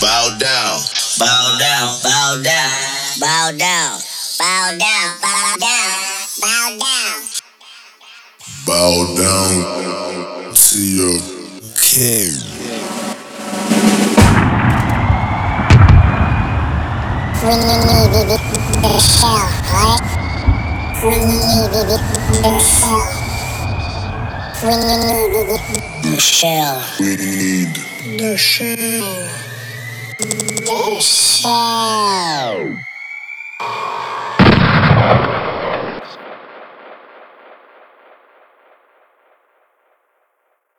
Bow down. Bow down. Bow down. Bow down. Bow down. Bow down. Bow down. Bow down to your king. We need the shell, right? We need the shell. We need the shell. We need the shell. Show.